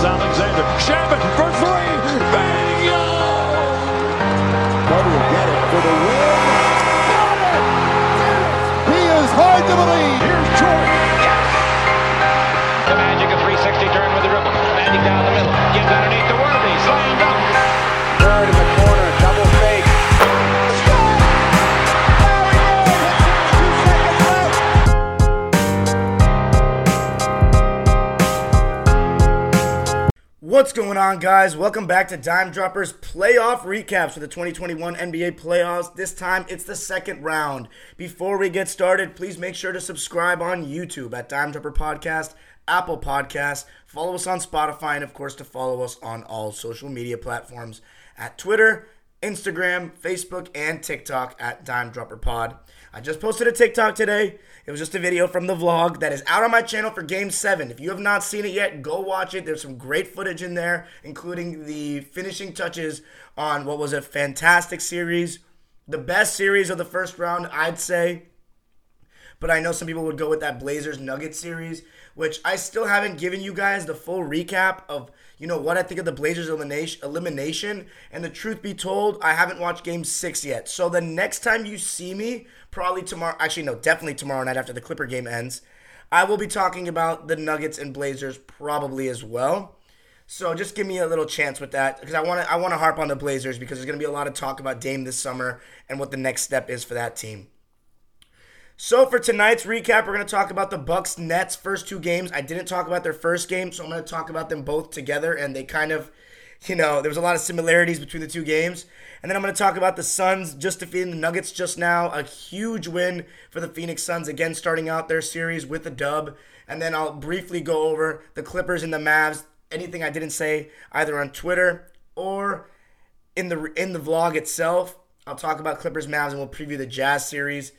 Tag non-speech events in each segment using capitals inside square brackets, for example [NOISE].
is What's going on, guys? Welcome back to Dime Droppers playoff recaps for the 2021 NBA playoffs. This time it's the second round. Before we get started, please make sure to subscribe on YouTube at Dime Dropper Podcast, Apple Podcasts, follow us on Spotify, and of course to follow us on all social media platforms at Twitter, Instagram, Facebook, and TikTok at Dime Dropper Pod. I just posted a TikTok today. It was just a video from the vlog that is out on my channel for Game 7. If you have not seen it yet, go watch it. There's some great footage in there, including the finishing touches on what was a fantastic series. The best series of the first round, I'd say. But I know some people would go with that Blazers Nuggets series, which I still haven't given you guys the full recap of, you know, what I think of the Blazers elimination. elimination. And the truth be told, I haven't watched game six yet. So the next time you see me, probably tomorrow, actually, no, definitely tomorrow night after the Clipper game ends, I will be talking about the Nuggets and Blazers probably as well. So just give me a little chance with that because I want to I want to harp on the Blazers because there's going to be a lot of talk about Dame this summer and what the next step is for that team. So for tonight's recap, we're going to talk about the Bucks Nets first two games. I didn't talk about their first game, so I'm going to talk about them both together and they kind of, you know, there was a lot of similarities between the two games. And then I'm going to talk about the Suns just defeating the Nuggets just now, a huge win for the Phoenix Suns again starting out their series with a dub. And then I'll briefly go over the Clippers and the Mavs, anything I didn't say either on Twitter or in the in the vlog itself. I'll talk about Clippers Mavs and we'll preview the Jazz series.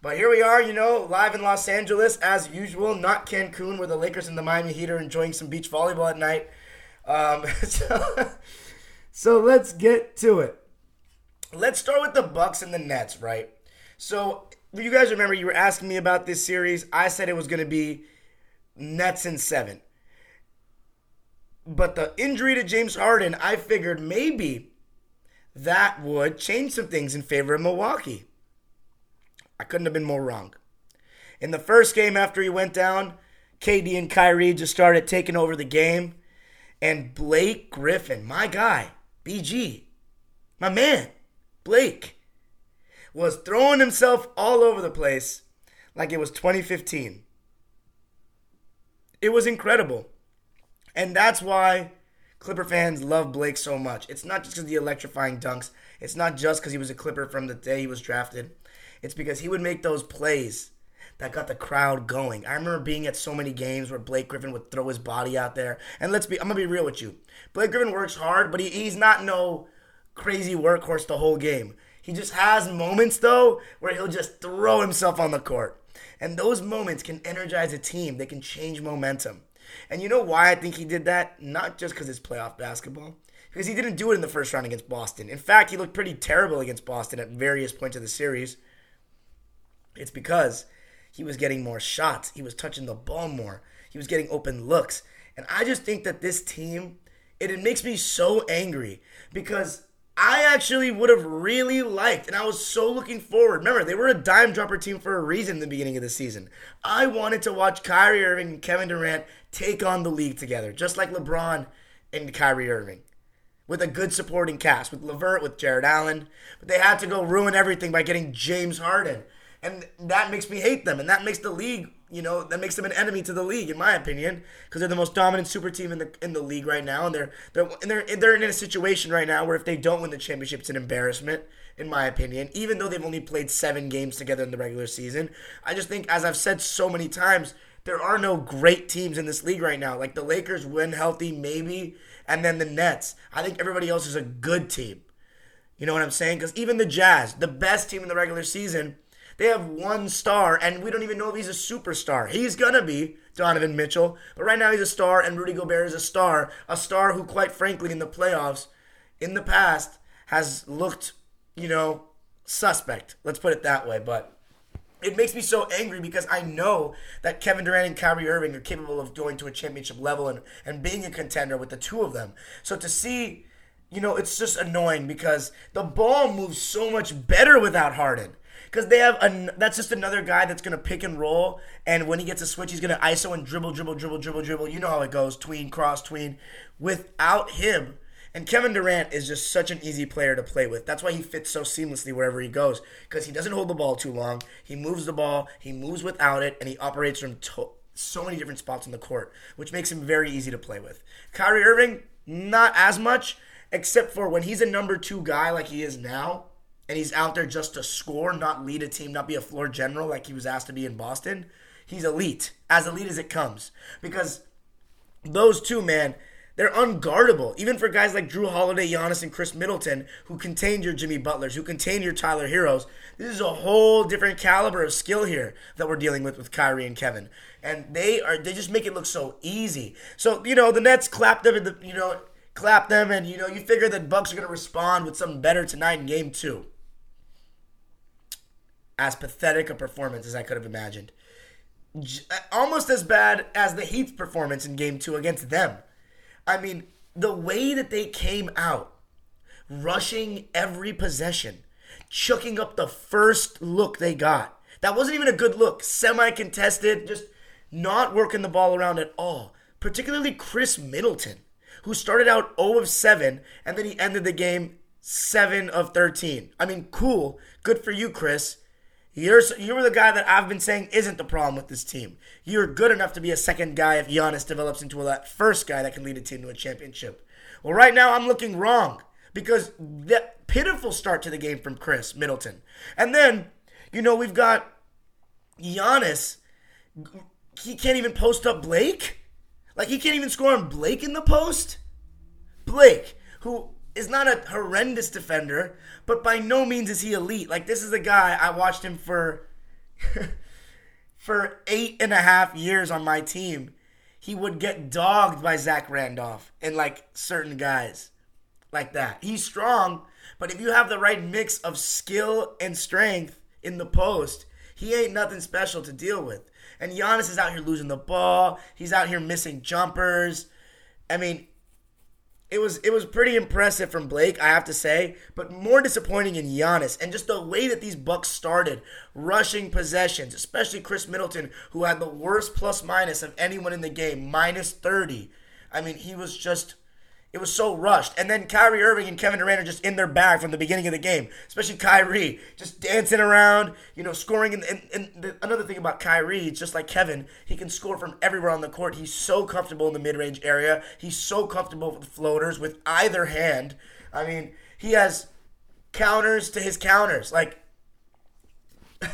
But here we are, you know, live in Los Angeles as usual, not Cancun, where the Lakers and the Miami Heat are enjoying some beach volleyball at night. Um, [LAUGHS] so, so let's get to it. Let's start with the Bucks and the Nets, right? So you guys remember you were asking me about this series. I said it was going to be Nets in seven. But the injury to James Harden, I figured maybe that would change some things in favor of Milwaukee. I couldn't have been more wrong. In the first game after he went down, KD and Kyrie just started taking over the game. And Blake Griffin, my guy, BG, my man, Blake, was throwing himself all over the place like it was 2015. It was incredible. And that's why Clipper fans love Blake so much. It's not just because of the electrifying dunks, it's not just because he was a Clipper from the day he was drafted. It's because he would make those plays that got the crowd going. I remember being at so many games where Blake Griffin would throw his body out there. And let's be, I'm gonna be real with you. Blake Griffin works hard, but he, he's not no crazy workhorse the whole game. He just has moments though where he'll just throw himself on the court. And those moments can energize a team. They can change momentum. And you know why I think he did that? Not just because it's playoff basketball, because he didn't do it in the first round against Boston. In fact, he looked pretty terrible against Boston at various points of the series. It's because he was getting more shots. He was touching the ball more. He was getting open looks. And I just think that this team, it, it makes me so angry because I actually would have really liked, and I was so looking forward. Remember, they were a dime dropper team for a reason in the beginning of the season. I wanted to watch Kyrie Irving and Kevin Durant take on the league together, just like LeBron and Kyrie Irving, with a good supporting cast, with LeVert, with Jarrett Allen. But they had to go ruin everything by getting James Harden and that makes me hate them, and that makes the league, you know, that makes them an enemy to the league, in my opinion, because they're the most dominant super team in the in the league right now, and they're they're and they're they're in a situation right now where if they don't win the championship, it's an embarrassment, in my opinion. Even though they've only played seven games together in the regular season, I just think, as I've said so many times, there are no great teams in this league right now. Like the Lakers, win healthy, maybe, and then the Nets. I think everybody else is a good team. You know what I'm saying? Because even the Jazz, the best team in the regular season they have one star, and we don't even know if he's a superstar. He's gonna be Donovan Mitchell, but right now he's a star, and Rudy Gobert is a star. A star who, quite frankly, in the playoffs, in the past, has looked, you know, suspect. Let's put it that way. But it makes me so angry because I know that Kevin Durant and Kyrie Irving are capable of going to a championship level and, and being a contender with the two of them. So to see, you know, it's just annoying because the ball moves so much better without Harden. Because they have a, that's just another guy that's gonna pick and roll, and when he gets a switch, he's gonna ISO and dribble, dribble, dribble, dribble, dribble. You know how it goes, tween, cross, tween. Without him, and Kevin Durant is just such an easy player to play with. That's why he fits so seamlessly wherever he goes because he doesn't hold the ball too long. He moves the ball, he moves without it, and he operates from to- so many different spots on the court, which makes him very easy to play with. Kyrie Irving, not as much, except for when he's a number two guy like he is now, and he's out there just to score, not lead a team, not be a floor general like he was asked to be in Boston. He's elite, as elite as it comes. Because those two, man, they're unguardable, even for guys like Jrue Holiday, Giannis, and Khris Middleton, who contained your Jimmy Butlers, who contained your Tyler Herros. This is a whole different caliber of skill here that we're dealing with with Kyrie and Kevin, and they are they just make it look so easy. So you know the Nets clapped them, in the you know clap them, and you know you figure that Bucks are gonna respond with something better tonight in Game Two. As pathetic a performance as I could have imagined, almost as bad as the Heat's performance in Game Two against them. I mean, the way that they came out, rushing every possession, chucking up the first look they got. That wasn't even a good look. Semi contested, just not working the ball around at all. Particularly Khris Middleton, who started out 0 of 7 and then he ended the game 7 of 13. I mean, cool. Good for you, Chris. You're you're the guy that I've been saying isn't the problem with this team. You're good enough to be a second guy if Giannis develops into that first guy that can lead a team to a championship. Well, right now I'm looking wrong because that pitiful start to the game from Khris Middleton, and then you know we've got Giannis. He can't even post up Blake. Like he can't even score on Blake in the post. Blake, who is not a horrendous defender, but by no means is he elite. Like this is a guy I watched him for [LAUGHS] for eight and a half years on my team. He would get dogged by Zach Randolph and like certain guys like that. He's strong, but if you have the right mix of skill and strength in the post, he ain't nothing special to deal with. And Giannis is out here losing the ball. He's out here missing jumpers. I mean, it was it was pretty impressive from Blake, I have to say, but more disappointing in Giannis and just the way that these Bucks started rushing possessions, especially Khris Middleton, who had the worst plus minus of anyone in the game, minus 30. I mean, he was just it was so rushed. And then Kyrie Irving and Kevin Durant are just in their bag from the beginning of the game, especially Kyrie, just dancing around, you know, scoring. And, and, and the, another thing about Kyrie, just like Kevin, he can score from everywhere on the court. He's so comfortable in the mid range area. He's so comfortable with floaters with either hand. I mean, he has counters to his counters. Like, [LAUGHS]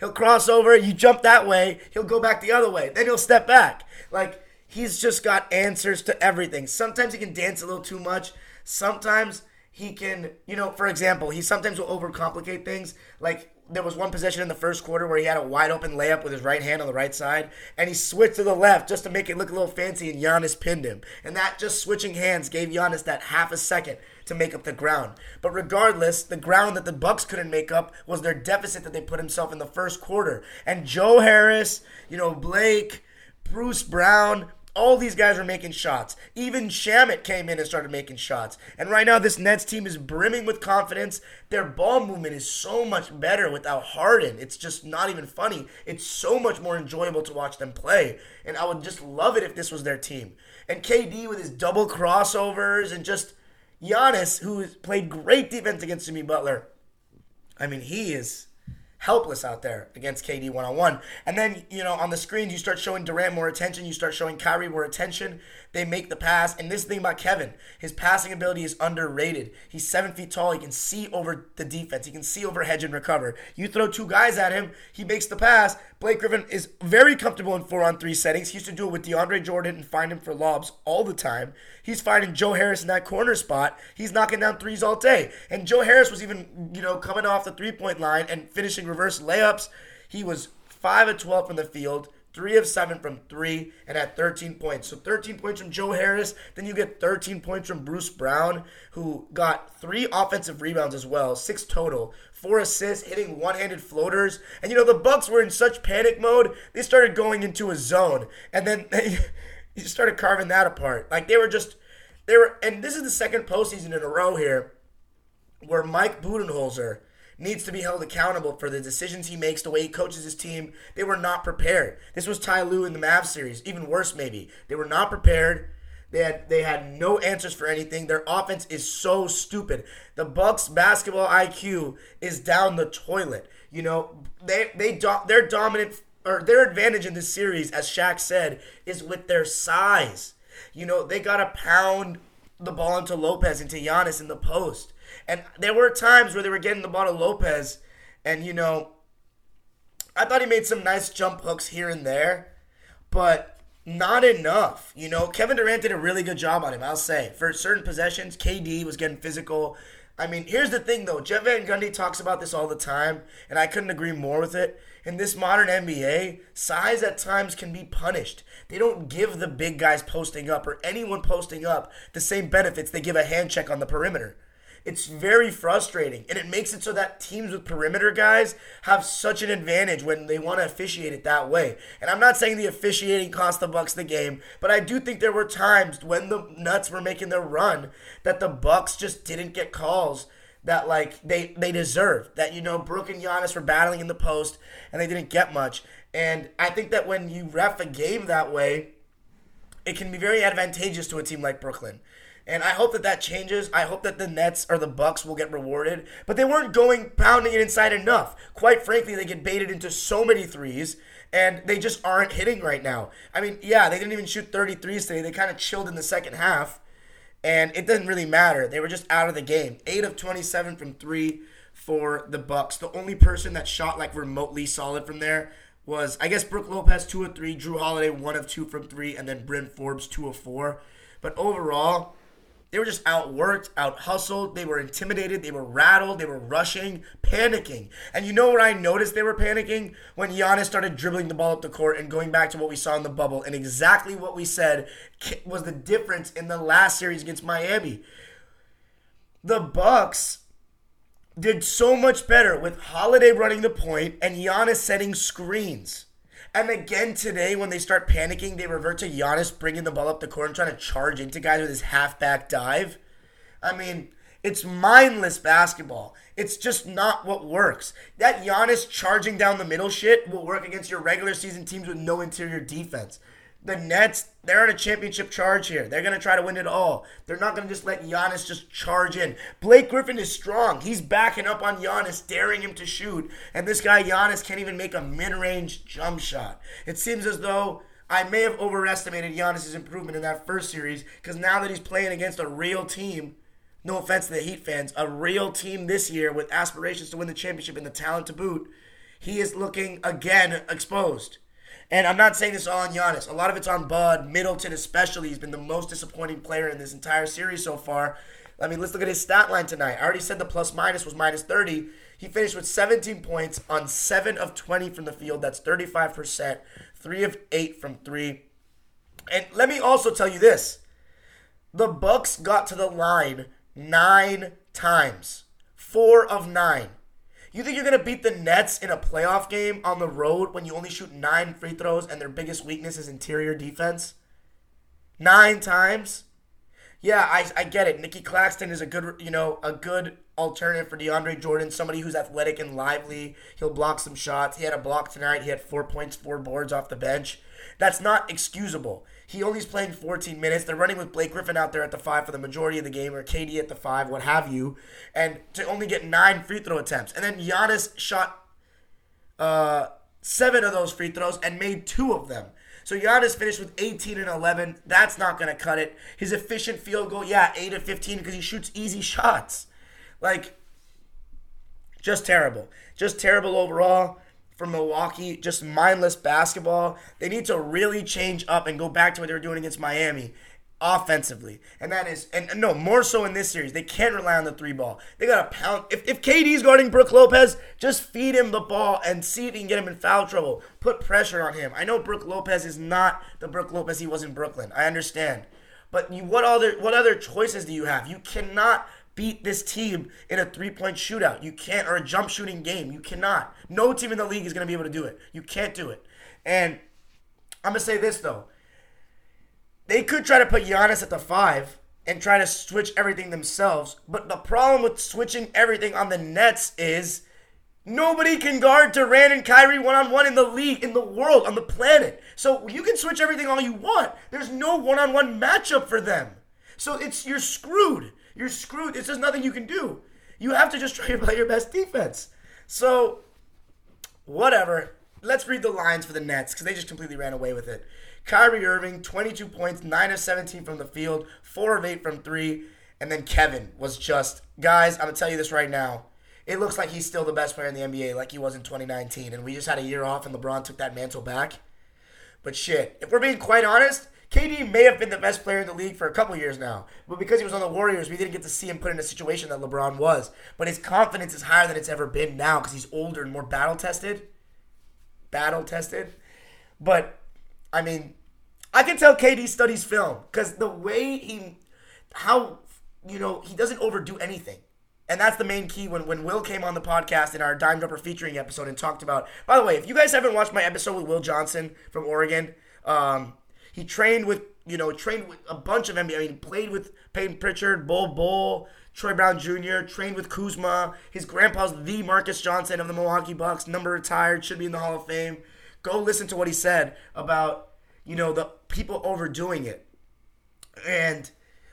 he'll cross over, you jump that way, he'll go back the other way, then he'll step back. Like, he's just got answers to everything. Sometimes he can dance a little too much. Sometimes he can, you know, for example, he sometimes will overcomplicate things. Like there was one possession in the first quarter where he had a wide open layup with his right hand on the right side, and he switched to the left just to make it look a little fancy, and Giannis pinned him. And that just switching hands gave Giannis that half a second to make up the ground. But regardless, the ground that the Bucks couldn't make up was their deficit that they put himself in the first quarter. And Joe Harris, you know, Blake, Bruce Brown, all these guys are making shots. Even Shamet came in and started making shots. And right now, this Nets team is brimming with confidence. Their ball movement is so much better without Harden. It's just not even funny. It's so much more enjoyable to watch them play. And I would just love it if this was their team. And KD with his double crossovers and just Giannis, who played great defense against Jimmy Butler. I mean, he is helpless out there against KD one on one. And then, you know, on the screens, you start showing Durant more attention, you start showing Kyrie more attention. They make the pass. And this thing about Kevin, his passing ability is underrated. He's seven feet tall. He can see over the defense, he can see over hedge and recover. You throw two guys at him, he makes the pass. Blake Griffin is very comfortable in four on three settings. He used to do it with DeAndre Jordan and find him for lobs all the time. He's finding Joe Harris in that corner spot. He's knocking down threes all day. And Joe Harris was even, you know, coming off the three point line and finishing reverse layups. He was 5 of 12 from the field, three of seven from three, and had 13 points. So 13 points from Joe Harris. Then you get 13 points from Bruce Brown, who got three offensive rebounds as well, six total, four assists, hitting one-handed floaters. And you know the Bucks were in such panic mode, they started going into a zone, and then [LAUGHS] they started carving that apart. Like they were just, they were, and this is the second postseason in a row here where Mike Budenholzer needs to be held accountable for the decisions he makes, the way he coaches his team. They were not prepared. This was Ty Lue in the Mavs series, even worse maybe. They were not prepared. They had they had no answers for anything. Their offense is so stupid. The Bucks basketball IQ is down the toilet. You know, they they do, their dominant or their advantage in this series, as Shaq said, is with their size. You know, they got to pound the ball into Lopez, into Giannis in the post. And there were times where they were getting the ball to Lopez, and you know, I thought he made some nice jump hooks here and there, but not enough. You know, Kevin Durant did a really good job on him, I'll say. For certain possessions, KD was getting physical. I mean, here's the thing though. Jeff Van Gundy talks about this all the time, and I couldn't agree more with it. In this modern NBA, size at times can be punished. They don't give the big guys posting up or anyone posting up the same benefits they give a hand check on the perimeter. It's very frustrating, and it makes it so that teams with perimeter guys have such an advantage when they want to officiate it that way. And I'm not saying the officiating cost the Bucks the game, but I do think there were times when the Nets were making their run that the Bucks just didn't get calls that like they they deserved. That you know Brook and Giannis were battling in the post and they didn't get much. And I think that when you ref a game that way, it can be very advantageous to a team like Brooklyn. And I hope that that changes. I hope that the Nets or the Bucks will get rewarded. But they weren't going pounding it inside enough. Quite frankly, they get baited into so many threes and they just aren't hitting right now. I mean, yeah, they didn't even shoot 33s today. They kind of chilled in the second half and it didn't really matter. They were just out of the game. 8 of 27 from 3 for the Bucks. The only person that shot like remotely solid from there was I guess Brook Lopez 2 of 3, Jrue Holiday 1 of 2 from 3 and then Bryn Forbes 2 of 4. But overall, they were just outworked, out hustled. They were intimidated. They were rattled. They were rushing, panicking. And you know where I noticed they were panicking? When Giannis started dribbling the ball up the court and going back to what we saw in the bubble and exactly what we said was the difference in the last series against Miami. The Bucks did so much better with Holiday running the point and Giannis setting screens. And again today, when they start panicking, they revert to Giannis bringing the ball up the court and trying to charge into guys with his halfback dive. I mean, it's mindless basketball. It's just not what works. That Giannis charging down the middle shit will work against your regular season teams with no interior defense. The Nets, they're on a championship charge here. They're going to try to win it all. They're not going to just let Giannis just charge in. Blake Griffin is strong. He's backing up on Giannis, daring him to shoot. And this guy, Giannis, can't even make a mid range jump shot. It seems as though I may have overestimated Giannis' improvement in that first series because now that he's playing against a real team, no offense to the Heat fans, a real team this year with aspirations to win the championship and the talent to boot, he is looking again exposed. And I'm not saying this all on Giannis. A lot of it's on Bud. Middleton, especially, he's been the most disappointing player in this entire series so far. I mean, let's look at his stat line tonight. I already said the plus minus was minus 30. He finished with 17 points on 7 of 20 from the field. That's 35%. 3 of 8 from 3. And let me also tell you this. The Bucks got to the line 9 times. 4 of 9. You think you're going to beat the Nets in a playoff game on the road when you only shoot nine free throws and their biggest weakness is interior defense? Nine times? Yeah, I, I get it. Nic Claxton is a good, you know, a good alternative for DeAndre Jordan, somebody who's athletic and lively. He'll block some shots. He had a block tonight. He had four points, four boards off the bench. That's not excusable. He only's playing 14 minutes. They're running with Blake Griffin out there at the five for the majority of the game, or KD at the five, what have you, and to only get nine free throw attempts. And then Giannis shot uh, seven of those free throws and made two of them. So Giannis finished with 18 and 11. That's not going to cut it. His efficient field goal, yeah, 8 of 15 because he shoots easy shots. Like, just terrible. Just terrible overall from Milwaukee, just mindless basketball. They need to really change up and go back to what they were doing against Miami. offensively. And that is, and no, more so in this series. They can't rely on the three ball. They got to pound. If, if KD's guarding Brook Lopez, just feed him the ball and see if you can get him in foul trouble. Put pressure on him. I know Brook Lopez is not the Brook Lopez he was in Brooklyn. I understand. But you, what other what other choices do you have? You cannot beat this team in a three point shootout. You can't, or a jump shooting game. You cannot. No team in the league is going to be able to do it. You can't do it. And I'm going to say this, though. They could try to put Giannis at the five and try to switch everything themselves. But the problem with switching everything on the Nets is nobody can guard Durant and Kyrie one on one in the league, in the world, on the planet. So you can switch everything all you want. There's no one on one matchup for them. So it's you're screwed. You're screwed. It's just nothing you can do. You have to just try to play your best defense. So whatever. Let's read the lines for the Nets because they just completely ran away with it. Kyrie Irving, 22 points, 9 of 17 from the field, 4 of 8 from 3. And then Kevin was just, guys, I'm going to tell you this right now. It looks like he's still the best player in the NBA like he was in 2019. And we just had a year off and LeBron took that mantle back. But shit, if we're being quite honest, KD may have been the best player in the league for a couple years now. But because he was on the Warriors, we didn't get to see him put in a situation that LeBron was. But his confidence is higher than it's ever been now because he's older and more battle tested. Battle tested. But, I mean, I can tell KD studies film because the way he, how, you know, he doesn't overdo anything. And that's the main key when, when Will came on the podcast in our Dime Dropper featuring episode and talked about. By the way, if you guys haven't watched my episode with Will Johnson from Oregon, um, he trained with, you know, trained with a bunch of NBA. I mean, played with Payton Pritchard, Bol Bol, Troy Brown Jr., trained with Kuzma. His grandpa's the Marques Johnson of the Milwaukee Bucks, number retired, should be in the Hall of Fame. Go listen to what he said about, you know, the people overdoing it. And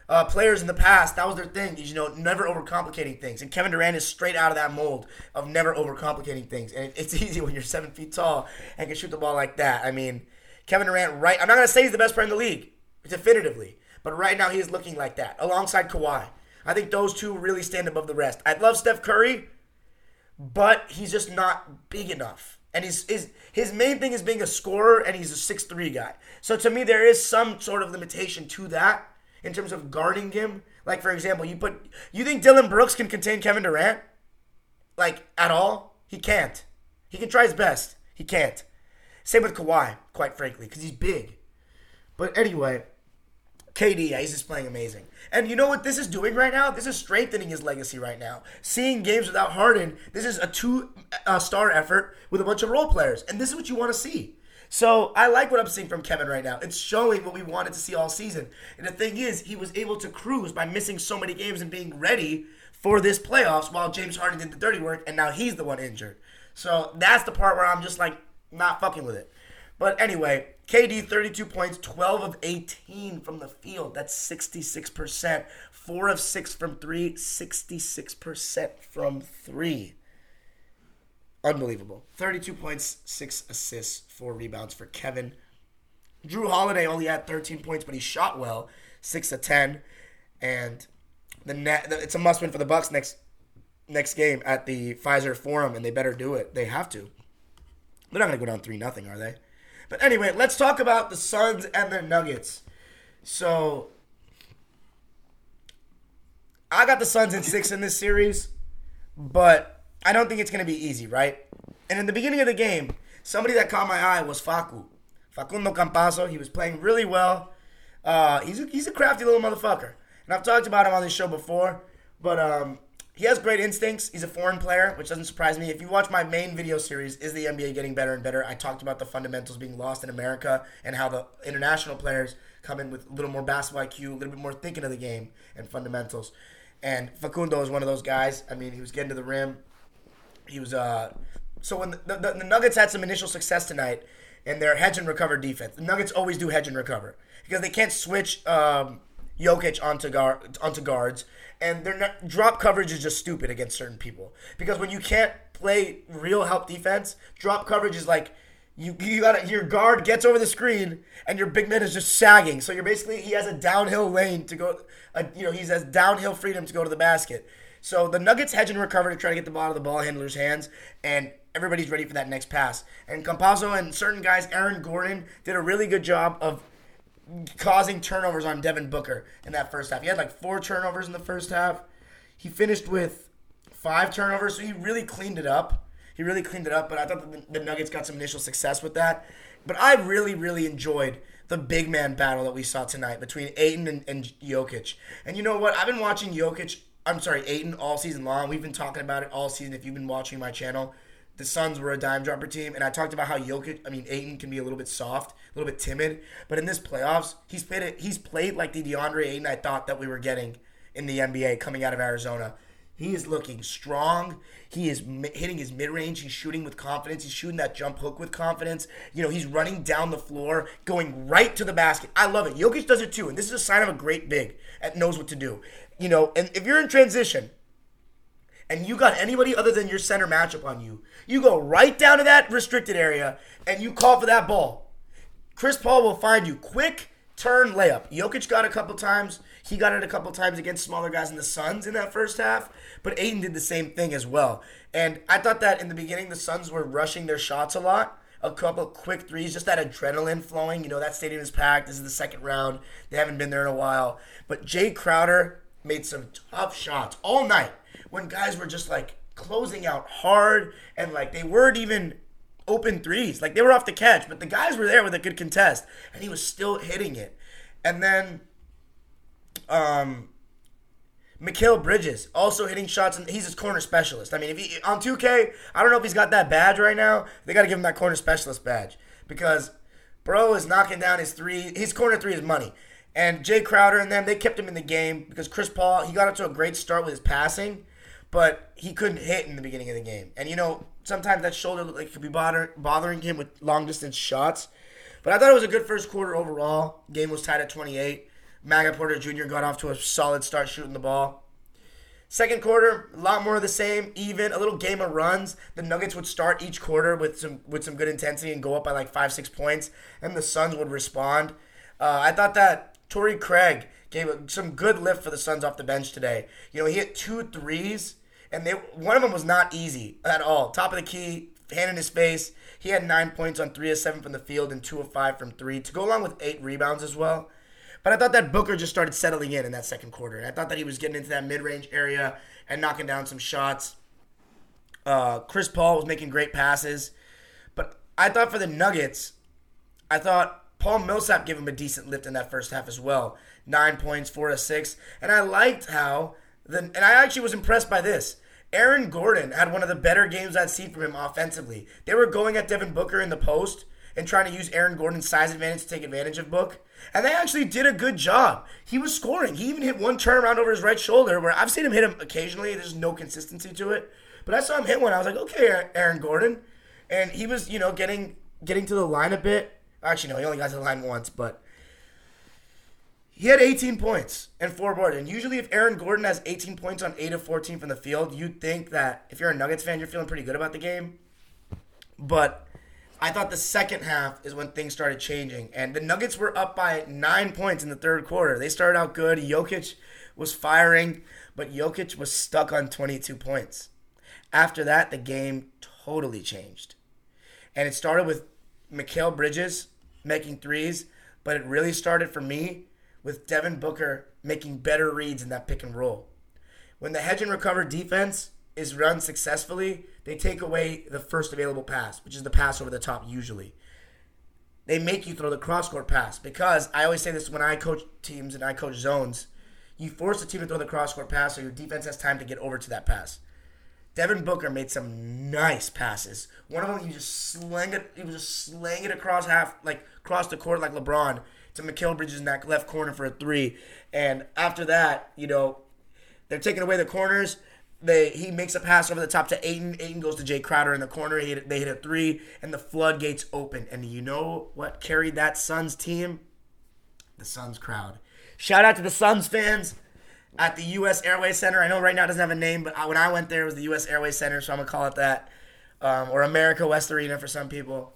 uh, players in the past, that was their thing, is, you know, never overcomplicating things. And Kevin Durant is straight out of that mold of never overcomplicating things. And it's [LAUGHS] easy when you're seven feet tall and can shoot the ball like that. I mean, Kevin Durant, right? I'm not gonna say he's the best player in the league, definitively, but right now he is looking like that alongside Kawhi. I think those two really stand above the rest. I love Steph Curry, but he's just not big enough. And he's, his his main thing is being a scorer, and he's a six three guy. So to me, there is some sort of limitation to that in terms of guarding him. Like for example, you put you think Dillon Brooks can contain Kevin Durant? Like at all? He can't. He can try his best. He can't. Same with Kawhi, quite frankly, because he's big. But anyway, KD, yeah, he's just playing amazing. And you know what this is doing right now? This is strengthening his legacy right now. Seeing games without Harden, this is a two-star uh, effort with a bunch of role players, and this is what you want to see. So I like what I'm seeing from Kevin right now. It's showing what we wanted to see all season. And the thing is, he was able to cruise by missing so many games and being ready for this playoffs while James Harden did the dirty work, and now he's the one injured. So that's the part where I'm just like, not fucking with it. But anyway, KD 32 points, 12 of 18 from the field. That's 66%. 4 of 6 from 3, 66% from 3. Unbelievable. 32 points, 6 assists, 4 rebounds for Kevin. Jrue Holiday only had 13 points, but he shot well, 6 of 10. And the net it's a must win for the Bucks next next game at the Fiserv Forum and they better do it. They have to. They're not going to go down 3 nothing, are they? But anyway, let's talk about the Suns and the Nuggets. So I got the Suns in 6 in this series, but I don't think it's going to be easy, right? And in the beginning of the game, somebody that caught my eye was Facu. Facundo Campazzo. He was playing really well. Uh, he's, a, he's a crafty little motherfucker. And I've talked about him on this show before, but um, he has great instincts. He's a foreign player, which doesn't surprise me. If you watch my main video series, Is the NBA Getting Better and Better? I talked about the fundamentals being lost in America and how the international players come in with a little more basketball IQ, a little bit more thinking of the game and fundamentals. And Facundo is one of those guys. I mean, he was getting to the rim. He was, uh, so when the, the, the Nuggets had some initial success tonight in their hedge and recover defense, the Nuggets always do hedge and recover because they can't switch um, Jokic onto, guard, onto guards and their not, drop coverage is just stupid against certain people because when you can't play real help defense, drop coverage is like you you got your guard gets over the screen and your big man is just sagging. So you're basically he has a downhill lane to go. A, you know he has downhill freedom to go to the basket. So the Nuggets hedge and recover to try to get the ball out of the ball handler's hands, and everybody's ready for that next pass. And Campazzo and certain guys, Aaron Gordon, did a really good job of causing turnovers on Devin Booker in that first half. He had like four turnovers in the first half. He finished with five turnovers, so he really cleaned it up. He really cleaned it up, but I thought the, the Nuggets got some initial success with that. But I really, really enjoyed the big man battle that we saw tonight between Ayton and, and Jokic. And you know what? I've been watching Jokic, I'm sorry, Ayton all season long. We've been talking about it all season if you've been watching my channel. The Suns were a dime dropper team, and I talked about how Jokic, I mean Ayton, can be a little bit soft, a little bit timid, but in this playoffs, he's played it. He's played like the DeAndre Ayton I thought that we were getting in the NBA coming out of Arizona. He is looking strong. He is hitting his mid range. He's shooting with confidence. He's shooting that jump hook with confidence. You know, he's running down the floor, going right to the basket. I love it. Jokic does it too, and this is a sign of a great big that knows what to do. You know, and if you're in transition, and you got anybody other than your center matchup on you, you go right down to that restricted area and you call for that ball. Chris Paul will find you quick turn layup. Jokic got a couple times. He got it a couple times against smaller guys in the Suns in that first half, but Ayton did the same thing as well. And I thought that in the beginning the Suns were rushing their shots a lot. A couple quick threes, just that adrenaline flowing. You know, that stadium is packed. This is the second round. They haven't been there in a while. But Jae Crowder made some tough shots all night when guys were just like closing out hard and like they weren't even open threes. Like they were off the catch, but the guys were there with a good contest, and he was still hitting it. And then, um, Mikal Bridges also hitting shots, and he's his corner specialist. I mean, if he on 2K, I don't know if he's got that badge right now. They got to give him that corner specialist badge because bro is knocking down his three. His corner three is money. And Jae Crowder and them, they kept him in the game because Chris Paul, he got up to a great start with his passing, but he couldn't hit in the beginning of the game. And you know, sometimes that shoulder looked like could be bother, bothering him with long distance shots. But I thought it was a good first quarter overall. Game was tied at 28. Maga Porter Jr. got off to a solid start shooting the ball. Second quarter, a lot more of the same, even a little game of runs. The Nuggets would start each quarter with some with some good intensity and go up by like five six points, and the Suns would respond. Uh, I thought that Torrey Craig gave some good lift for the Suns off the bench today. You know, he hit two threes, and they one of them was not easy at all. Top of the key, hand in his face. He had nine points on three of seven from the field and two of five from three to go along with eight rebounds as well. But I thought that Booker just started settling in in that second quarter. I thought that he was getting into that mid range area and knocking down some shots. Uh, Chris Paul was making great passes. But I thought for the Nuggets, I thought Paul Millsap gave him a decent lift in that first half as well. Nine points, four to six. And I liked how, and I actually was impressed by this. Aaron Gordon had one of the better games I'd seen from him offensively. They were going at Devin Booker in the post and trying to use Aaron Gordon's size advantage to take advantage of Book. And they actually did a good job. He was scoring. He even hit one turnaround over his right shoulder where I've seen him hit him occasionally. There's no consistency to it. But I saw him hit one. I was like, okay, Aaron Gordon. And he was, you know, getting getting to the line a bit. Actually, no, he only got to the line once, but he had 18 points and four boards. And usually, if Aaron Gordon has 18 points on 8 of 14 from the field, you'd think that if you're a Nuggets fan, you're feeling pretty good about the game. But I thought the second half is when things started changing. And the Nuggets were up by nine points in the third quarter. They started out good. Jokic was firing, but Jokic was stuck on 22 points. After that, the game totally changed. And it started with Mikal Bridges making threes, but it really started for me with Devin Booker making better reads in that pick and roll. When the hedge and recover defense is run successfully, they take away the first available pass, which is the pass over the top usually. They make you throw the cross court pass because I always say this when I coach teams and I coach zones. You force the team to throw the cross court pass so your defense has time to get over to that pass. Devin Booker made some nice passes. One of them, he just slang it. He was just slang it across half, like across the court, like LeBron to Mikal Bridges in that left corner for a three. And after that, you know, they're taking away the corners. They he makes a pass over the top to Ayton. Ayton goes to Jae Crowder in the corner. He they hit a three, and the floodgates open. And you know what carried that Suns team? The Suns crowd. Shout out to the Suns fans at the U.S. Airway Center. I know right now it doesn't have a name, but when I went there, it was the U.S. Airway Center, so I'm gonna call it that, um, or America West Arena for some people.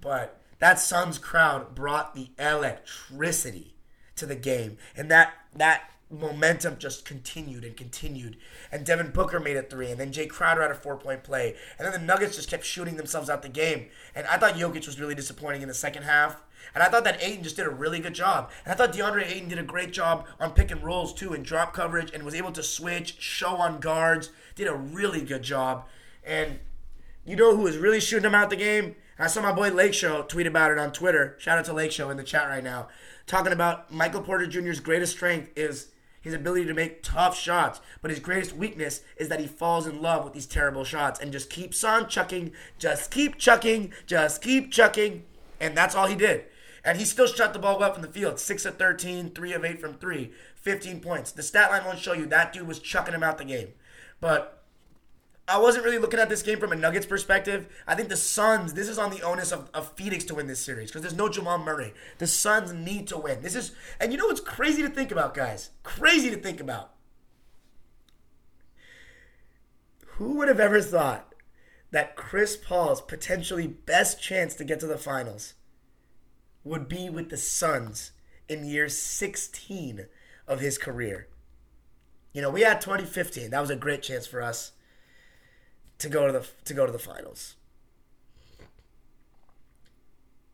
But that Suns crowd brought the electricity to the game, and that that momentum just continued and continued. And Devin Booker made a three, and then Jae Crowder had a four point play, and then the Nuggets just kept shooting themselves out the game. And I thought Jokic was really disappointing in the second half. And I thought that Ayton just did a really good job. And I thought DeAndre Ayton did a great job on pick and rolls too and drop coverage and was able to switch, show on guards, did a really good job. And you know who was really shooting him out the game? I saw my boy Lake Show tweet about it on Twitter. Shout out to Lake Show in the chat right now. Talking about Michael Porter Jr.'s greatest strength is his ability to make tough shots, but his greatest weakness is that he falls in love with these terrible shots and just keeps on chucking, just keep chucking, just keep chucking, and that's all he did. And he still shot the ball well from the field. 6 of 13, 3 of 8 from 3, 15 points. The stat line won't show you that dude was chucking him out the game. But I wasn't really looking at this game from a Nuggets perspective. I think the Suns, this is on the onus of, of Phoenix to win this series because there's no Jamal Murray. The Suns need to win. This is, and you know what's crazy to think about, guys? Crazy to think about. Who would have ever thought that Chris Paul's potentially best chance to get to the finals would be with the Suns in year 16 of his career? You know, we had 2015. That was a great chance for us to go to the to go to the finals.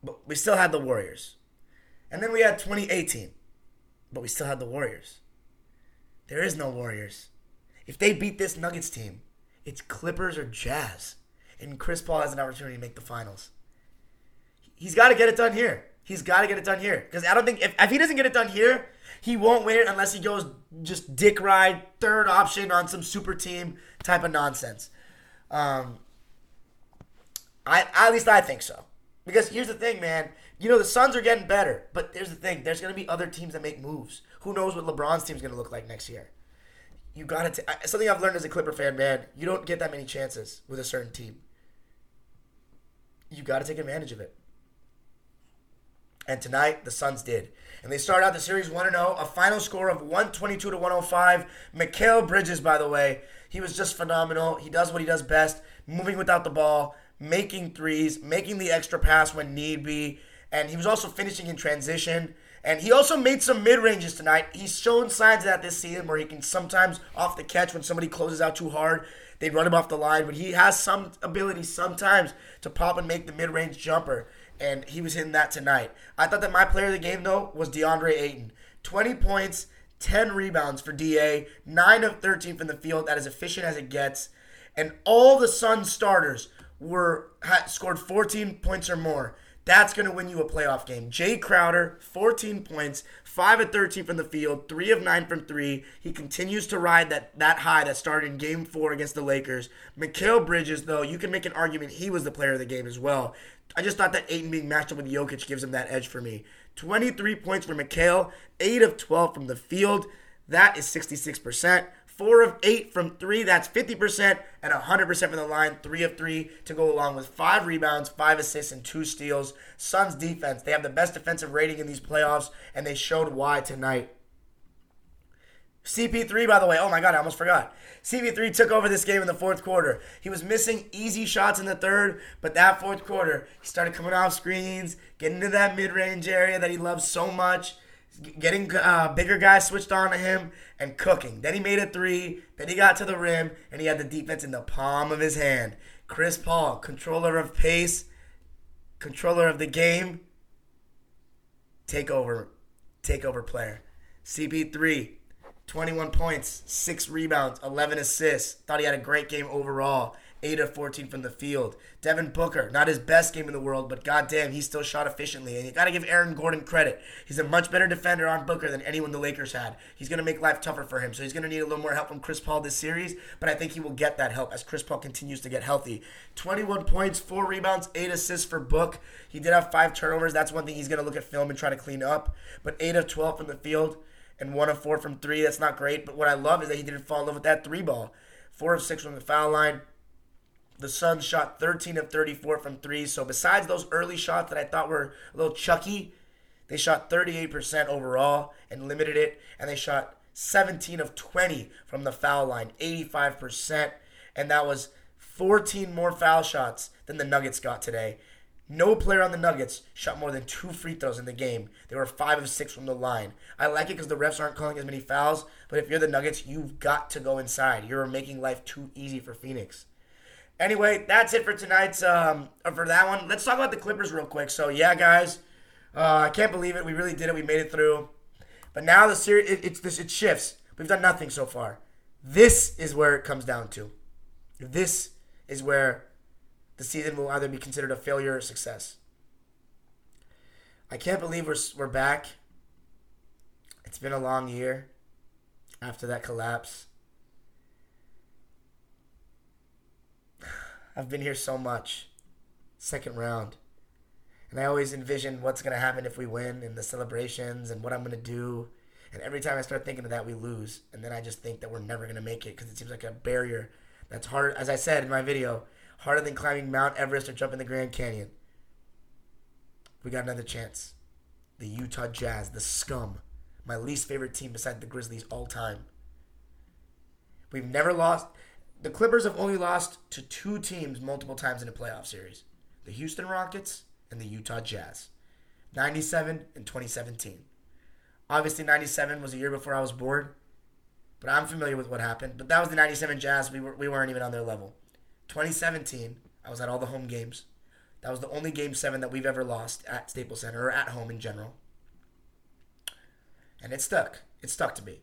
But we still had the Warriors. And then we had 2018. But we still had the Warriors. There is no Warriors. If they beat this Nuggets team, it's Clippers or Jazz. And Chris Paul has an opportunity to make the finals. He's got to get it done here. He's got to get it done here. Because I don't think, if, if he doesn't get it done here, he won't win it unless he goes just dick ride, third option on some super team type of nonsense. Um, I at least I think so. Because here's the thing, man. You know the Suns are getting better, but here's the thing: there's going to be other teams that make moves. Who knows what LeBron's team's going to look like next year? You got to something I've learned as a Clipper fan, man. You don't get that many chances with a certain team. You got to take advantage of it. And tonight, the Suns did. And they start out the series 1 0, a final score of 122 to 105. Mikal Bridges, by the way, he was just phenomenal. He does what he does best moving without the ball, making threes, making the extra pass when need be. And he was also finishing in transition. And he also made some mid ranges tonight. He's shown signs of that this season where he can sometimes off the catch when somebody closes out too hard. They run him off the line, but he has some ability sometimes to pop and make the mid range jumper. And he was hitting that tonight. I thought that my player of the game, though, was DeAndre Ayton. 20 points, 10 rebounds for DA, 9 of 13 from the field, That is efficient as it gets. And all the Suns starters were had scored 14 points or more. That's going to win you a playoff game. Jae Crowder, 14 points, 5 of 13 from the field, 3 of 9 from 3. He continues to ride that, that high that started in game 4 against the Lakers. Mikal Bridges, though, you can make an argument he was the player of the game as well. I just thought that Ayton being matched up with Jokic gives him that edge for me. 23 points for Mikal, 8 of 12 from the field. That is 66%. 4 of 8 from 3, that's 50%, and 100% from the line, 3 of 3 to go along with 5 rebounds, 5 assists, and 2 steals. Suns defense, they have the best defensive rating in these playoffs, and they showed why tonight. CP3, by the way, oh my God, I almost forgot. CP3 took over this game in the fourth quarter. He was missing easy shots in the third, but that fourth quarter, he started coming off screens, getting to that mid range area that he loves so much, getting uh, bigger guys switched on to him, and cooking. Then he made a three, then he got to the rim, and he had the defense in the palm of his hand. Chris Paul, controller of pace, controller of the game, take over, take over player. CP3, 21 points, 6 rebounds, 11 assists. Thought he had a great game overall. 8 of 14 from the field. Devin Booker, not his best game in the world, but goddamn, he still shot efficiently. And you got to give Aaron Gordon credit. He's a much better defender on Booker than anyone the Lakers had. He's going to make life tougher for him. So he's going to need a little more help from Chris Paul this series, but I think he will get that help as Chris Paul continues to get healthy. 21 points, 4 rebounds, 8 assists for Book. He did have 5 turnovers. That's one thing he's going to look at film and try to clean up. But 8 of 12 from the field and 1 of 4 from 3. That's not great, but what I love is that he didn't fall in love with that 3 ball. 4 of 6 from the foul line. The Suns shot 13 of 34 from three. So besides those early shots that I thought were a little chucky, they shot 38% overall and limited it. And they shot 17 of 20 from the foul line, 85%. And that was 14 more foul shots than the Nuggets got today. No player on the Nuggets shot more than two free throws in the game. They were five of six from the line. I like it because the refs aren't calling as many fouls, but if you're the Nuggets, you've got to go inside. You're making life too easy for Phoenix. Anyway, that's it for tonight's um for that one. Let's talk about the Clippers real quick. So yeah, guys, Uh, I can't believe it. We really did it. We made it through. But now the series, it, it shifts. We've done nothing so far. This is where it comes down to. This is where the season will either be considered a failure or success. I can't believe we're we're back. It's been a long year after that collapse. [SIGHS] I've been here so much. Second round. And I always envision what's going to happen if we win and the celebrations and what I'm going to do. And every time I start thinking of that, we lose. And then I just think that we're never going to make it because it seems like a barrier that's hard. as I said in my video, harder than climbing Mount Everest or jumping the Grand Canyon. We got another chance. The Utah Jazz, the scum. My least favorite team beside the Grizzlies all time. We've never lost. The Clippers have only lost to two teams multiple times in a playoff series the Houston Rockets and the Utah Jazz. 97 and 2017. Obviously, 97 was a year before I was born, but I'm familiar with what happened. But that was the 97 Jazz. We, were, we weren't even on their level. 2017, I was at all the home games. That was the only game seven that we've ever lost at Staples Center or at home in general. And it stuck. It stuck to me.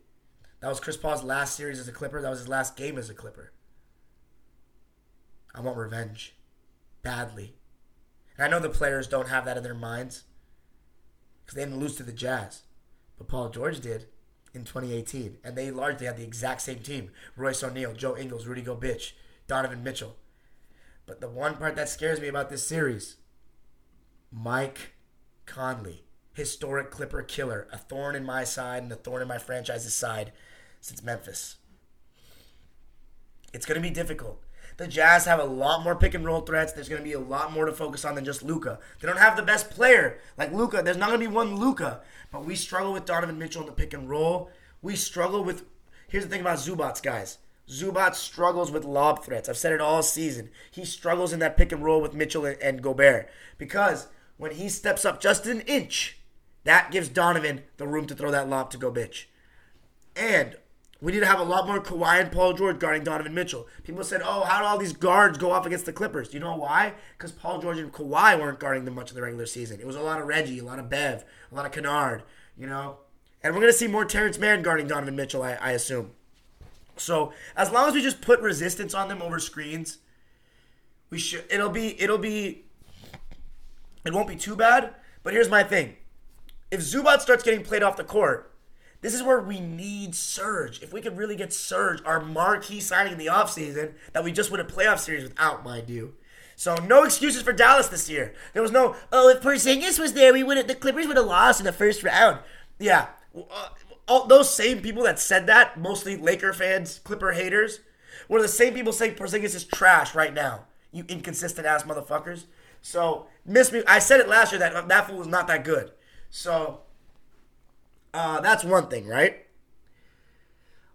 That was Chris Paul's last series as a Clipper. That was his last game as a Clipper. I want revenge. Badly. And I know the players don't have that in their minds because they didn't lose to the Jazz. But Paul George did in 2018. And they largely had the exact same team Royce O'Neale, Joe Ingles, Rudy Gobert, Donovan Mitchell. But the one part that scares me about this series Mike Conley, historic Clipper killer, a thorn in my side and a thorn in my franchise's side since Memphis. It's going to be difficult. The Jazz have a lot more pick and roll threats. There's going to be a lot more to focus on than just Luka. They don't have the best player like Luka. There's not going to be one Luka. but we struggle with Donovan Mitchell in the pick and roll. We struggle with. Here's the thing about Zubac, guys. Zubac struggles with lob threats. I've said it all season. He struggles in that pick and roll with Mitchell and, and Gobert because when he steps up just an inch, that gives Donovan the room to throw that lob to Gobert. And we need to have a lot more Kawhi and Paul George guarding Donovan Mitchell. People said, oh, how do all these guards go off against the Clippers? Do you know why? Because Paul George and Kawhi weren't guarding them much in the regular season. It was a lot of Reggie, a lot of Bev, a lot of Kennard, you know? And we're going to see more Terance Mann guarding Donovan Mitchell, I, I assume. So as long as we just put resistance on them over screens, we should it'll be it'll be it won't be too bad. But here's my thing. If Zubac starts getting played off the court, this is where we need Serge. If we could really get Serge, our marquee signing in the offseason that we just won a playoff series without, mind you. So no excuses for Dallas this year. There was no, oh, if Porzingis was there, we would the Clippers would have lost in the first round. Yeah, uh, all those same people that said that, mostly Laker fans, Clipper haters, were the same people saying Porzingis is trash right now. You inconsistent ass motherfuckers. So miss me. I said it last year that that fool was not that good. So uh, that's one thing, right?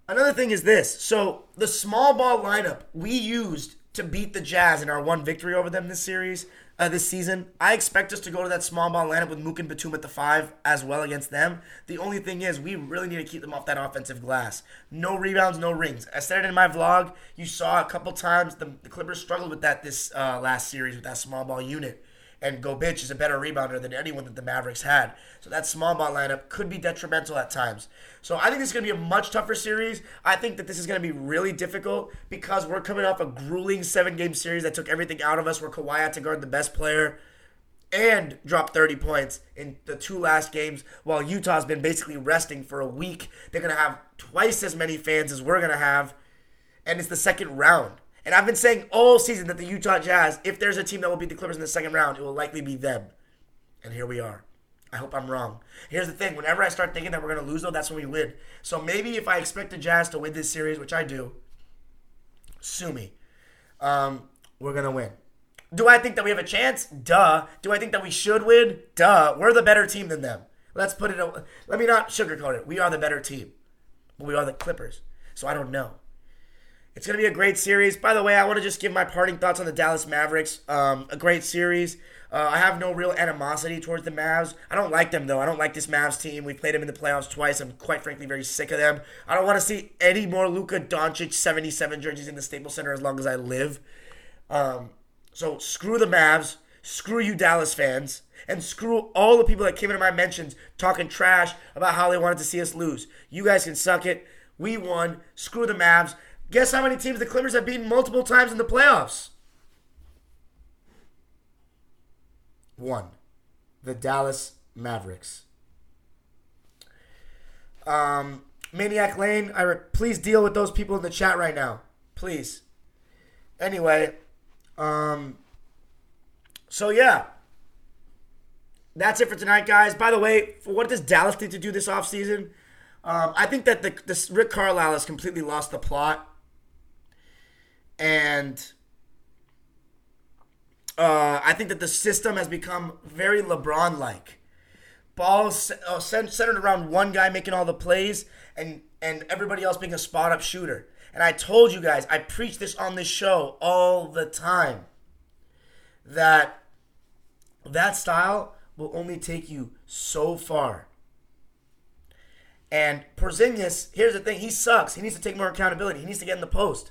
Another thing is this. So the small ball lineup we used to beat the Jazz in our one victory over them this series, uh, this season. I expect us to go to that small ball lineup with Mook and Batum at the five as well against them. The only thing is, we really need to keep them off that offensive glass. No rebounds, no rings. I said it in my vlog. You saw a couple times the, the Clippers struggled with that this uh, last series with that small ball unit and Gobert is a better rebounder than anyone that the Mavericks had. So that small ball lineup could be detrimental at times. So I think this is going to be a much tougher series. I think that this is going to be really difficult because we're coming off a grueling seven game series that took everything out of us, where Kawhi had to guard the best player and drop 30 points in the two last games while Utah's been basically resting for a week. They're going to have twice as many fans as we're going to have, and it's the second round. And I've been saying all season that the Utah Jazz, if there's a team that will beat the Clippers in the second round, it will likely be them. And here we are. I hope I'm wrong. Here's the thing whenever I start thinking that we're going to lose, though, that's when we win. So maybe if I expect the Jazz to win this series, which I do, sue me, um, we're going to win. Do I think that we have a chance? Duh. Do I think that we should win? Duh. We're the better team than them. Let's put it, let me not sugarcoat it. We are the better team. But we are the Clippers. So I don't know. It's going to be a great series. By the way, I want to just give my parting thoughts on the Dallas Mavericks. Um, a great series. Uh, I have no real animosity towards the Mavs. I don't like them, though. I don't like this Mavs team. We played them in the playoffs twice. I'm quite frankly very sick of them. I don't want to see any more Luka Doncic 77 jerseys in the Staples Center as long as I live. Um, so screw the Mavs. Screw you, Dallas fans. And screw all the people that came into my mentions talking trash about how they wanted to see us lose. You guys can suck it. We won. Screw the Mavs. Guess how many teams the Clippers have beaten multiple times in the playoffs? One. The Dallas Mavericks. Um, Maniac Lane, I re- please deal with those people in the chat right now. Please. Anyway, um, so yeah. That's it for tonight, guys. By the way, what does Dallas need to do this offseason? Um, I think that the this Rick Carlisle has completely lost the plot. And uh, I think that the system has become very LeBron like. Balls uh, centered around one guy making all the plays and, and everybody else being a spot up shooter. And I told you guys, I preach this on this show all the time that that style will only take you so far. And Porzingis, here's the thing, he sucks. He needs to take more accountability. He needs to get in the post.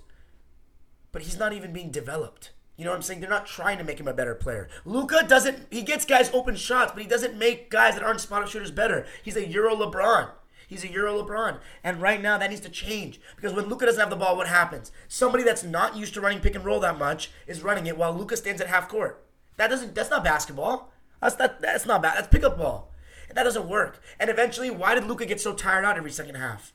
But he's not even being developed. You know what I'm saying? They're not trying to make him a better player. Luka doesn't he gets guys open shots, but he doesn't make guys that aren't spot up shooters better. He's a Euro LeBron. He's a Euro LeBron. And right now that needs to change. Because when Luka doesn't have the ball, what happens? Somebody that's not used to running pick and roll that much is running it while Luka stands at half court. That doesn't that's not basketball. That's not that's not bad. That's pickup ball. And that doesn't work. And eventually, why did Luka get so tired out every second half?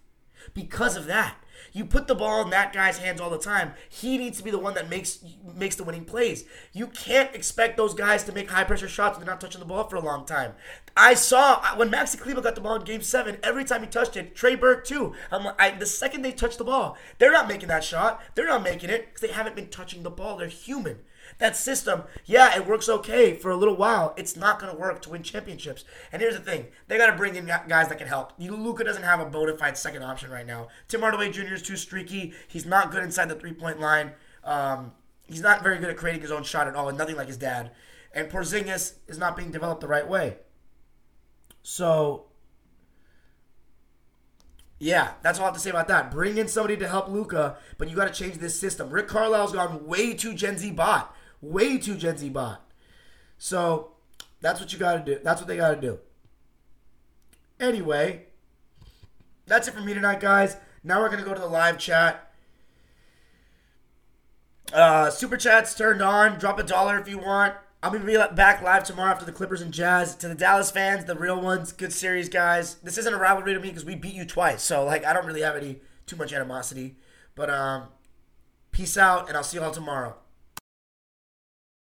Because of that. You put the ball in that guy's hands all the time. He needs to be the one that makes makes the winning plays. You can't expect those guys to make high pressure shots when they're not touching the ball for a long time. I saw when Maxi Kleber got the ball in Game Seven. Every time he touched it, Trey Burke too. I'm I, the second they touch the ball, they're not making that shot. They're not making it because they haven't been touching the ball. They're human. That system, yeah, it works okay for a little while. It's not going to work to win championships. And here's the thing: they got to bring in guys that can help. Luka doesn't have a bona fide second option right now. Tim Hardaway Jr. is too streaky. He's not good inside the three point line. Um, he's not very good at creating his own shot at all, and nothing like his dad. And Porzingis is not being developed the right way. So, yeah, that's all I have to say about that. Bring in somebody to help Luka, but you got to change this system. Rick Carlisle's gone way too Gen Z bot way too Gen Z bot. So that's what you got to do. That's what they got to do. Anyway, that's it for me tonight, guys. Now we're gonna go to the live chat. Uh, super chats turned on. Drop a dollar if you want. I'm gonna be back live tomorrow after the Clippers and Jazz. To the Dallas fans, the real ones, good series, guys. This isn't a rivalry to me because we beat you twice, so like I don't really have any too much animosity. But um, peace out, and I'll see you all tomorrow.